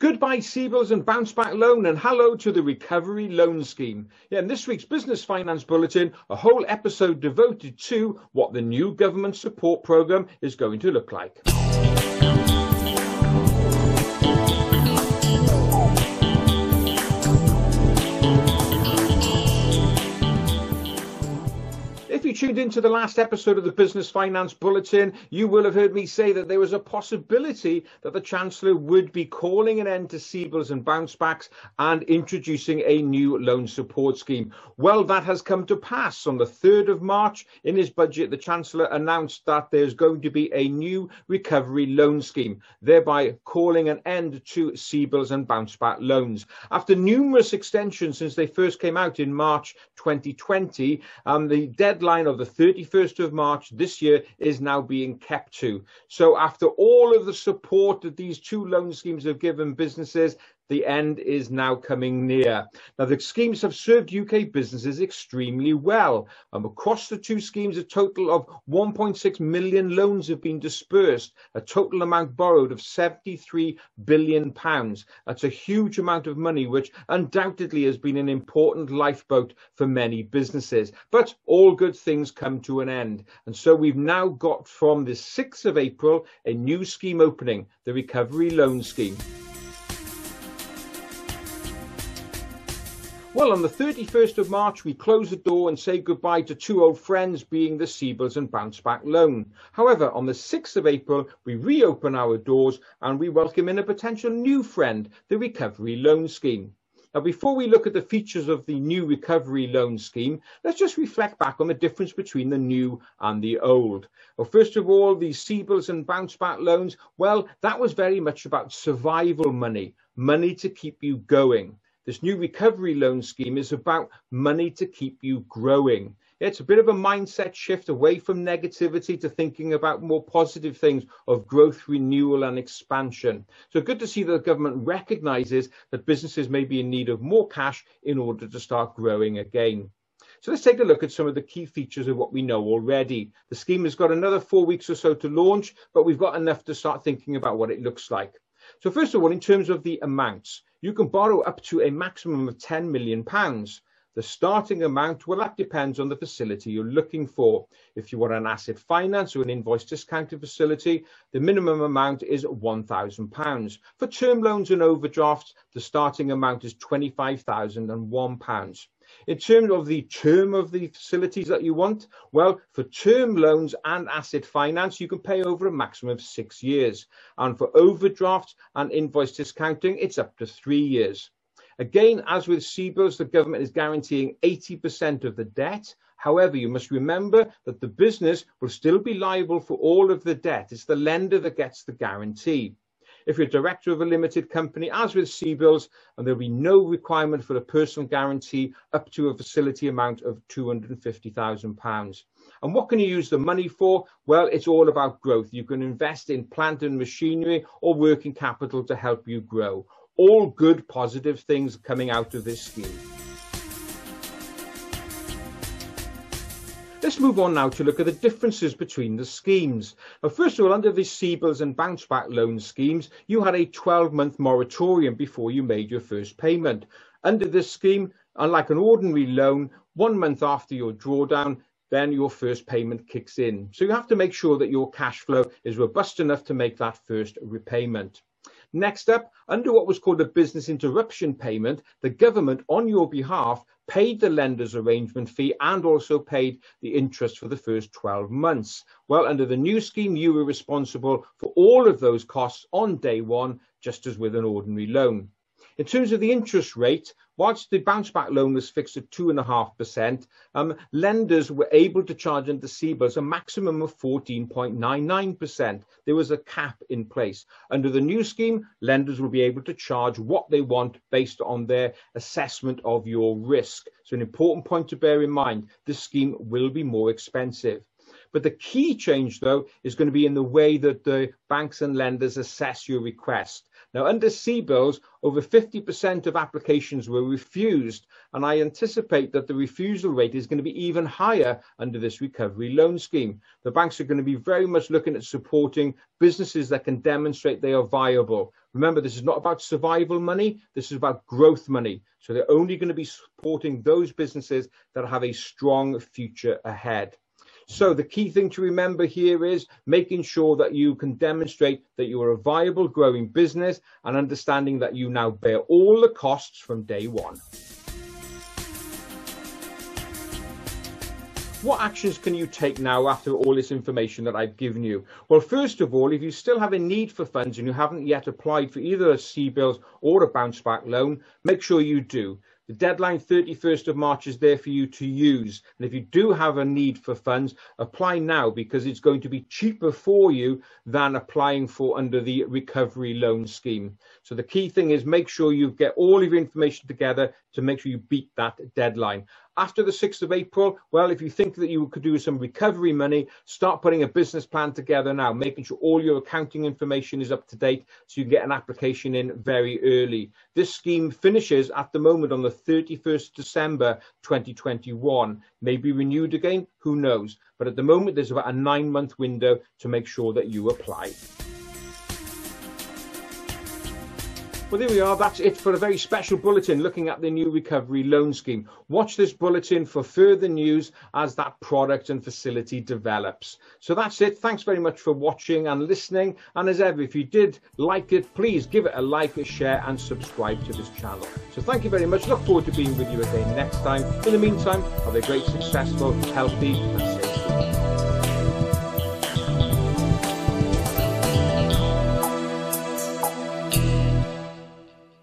Goodbye CBILS and bounce back loan and hello to the recovery loan scheme. Yeah, in this week's business finance bulletin, a whole episode devoted to what the new government support program is going to look like. You tuned into the last episode of the Business Finance Bulletin, you will have heard me say that there was a possibility that the Chancellor would be calling an end to CBILS and bounce backs and introducing a new loan support scheme. Well, that has come to pass. On the 3rd of March, in his budget, the Chancellor announced that there's going to be a new recovery loan scheme, thereby calling an end to CBILS and bounce back loans. After numerous extensions since they first came out in March 2020, um, the deadline deadline of the 31st of March this year is now being kept to. So after all of the support that these two loan schemes have given businesses, the end is now coming near. Now, the schemes have served UK businesses extremely well. Um, across the two schemes, a total of 1.6 million loans have been dispersed, a total amount borrowed of 73 billion pounds. That's a huge amount of money, which undoubtedly has been an important lifeboat for many businesses. But all good things come to an end. And so we've now got from the 6th of April a new scheme opening, the Recovery Loan Scheme. Well, on the 31st of March, we close the door and say goodbye to two old friends, being the CBILS and Bounce Back Loan. However, on the 6th of April, we reopen our doors and we welcome in a potential new friend, the Recovery Loan Scheme. Now, before we look at the features of the new recovery loan scheme, let's just reflect back on the difference between the new and the old. Well, first of all, the CBILS and bounce back loans, well, that was very much about survival money, money to keep you going. This new recovery loan scheme is about money to keep you growing. It's a bit of a mindset shift away from negativity to thinking about more positive things of growth, renewal, and expansion. So good to see that the government recognizes that businesses may be in need of more cash in order to start growing again. So let's take a look at some of the key features of what we know already. The scheme has got another four weeks or so to launch, but we've got enough to start thinking about what it looks like. So first of all, in terms of the amounts, you can borrow up to a maximum of 10 million pounds. The starting amount, well, that depends on the facility you're looking for. If you want an asset finance or an invoice discounted facility, the minimum amount is £1,000. For term loans and overdrafts, the starting amount is £25,001. In terms of the term of the facilities that you want, well, for term loans and asset finance, you can pay over a maximum of six years. And for overdrafts and invoice discounting, it's up to three years. Again, as with CBILS, the government is guaranteeing 80% of the debt. However, you must remember that the business will still be liable for all of the debt. It's the lender that gets the guarantee. If you're director of a limited company, as with CBILS, and there'll be no requirement for a personal guarantee up to a facility amount of £250,000. And what can you use the money for? Well, it's all about growth. You can invest in plant and machinery or working capital to help you grow. All good, positive things coming out of this scheme. Let's move on now to look at the differences between the schemes. Now, first of all, under the CBILS and bounce back loan schemes, you had a 12 month moratorium before you made your first payment. Under this scheme, unlike an ordinary loan, one month after your drawdown, then your first payment kicks in. So you have to make sure that your cash flow is robust enough to make that first repayment. Next up, under what was called a business interruption payment, the government, on your behalf, paid the lender's arrangement fee and also paid the interest for the first 12 months. Well, under the new scheme, you were responsible for all of those costs on day one, just as with an ordinary loan. In terms of the interest rate, whilst the bounce back loan was fixed at 2.5%, um, lenders were able to charge under CBILS a maximum of 14.99%. There was a cap in place. Under the new scheme, lenders will be able to charge what they want based on their assessment of your risk. So an important point to bear in mind, this scheme will be more expensive. But the key change, though, is going to be in the way that the banks and lenders assess your request. Now, under CBILS, over 50% of applications were refused, and I anticipate that the refusal rate is going to be even higher under this recovery loan scheme. The banks are going to be very much looking at supporting businesses that can demonstrate they are viable, Remember, this is not about survival money. This is about growth money. So they're only going to be supporting those businesses that have a strong future ahead. So the key thing to remember here is making sure that you can demonstrate that you are a viable growing business and understanding that you now bear all the costs from day one. What actions can you take now after all this information that I've given you? Well, first of all, if you still have a need for funds and you haven't yet applied for either a CBILS or a bounce back loan, make sure you do. The deadline 31st of March is there for you to use. And if you do have a need for funds, apply now because it's going to be cheaper for you than applying for under the recovery loan scheme. So the key thing is make sure you get all of your information together to make sure you beat that deadline after the 6th of April, well, if you think that you could do some recovery money, start putting a business plan together now, making sure all your accounting information is up to date so you can get an application in very early. This scheme finishes at the moment on the 31st December 2021. May be renewed again, who knows? But at the moment, there's about a nine month window to make sure that you apply. Well, there we are. That's it for a very special bulletin looking at the new recovery loan scheme. Watch this bulletin for further news as that product and facility develops. So that's it. Thanks very much for watching and listening. And as ever, if you did like it, please give it a like, a share, and subscribe to this channel. So thank you very much. Look forward to being with you again next time. In the meantime, have a great, successful, healthy, and safe week.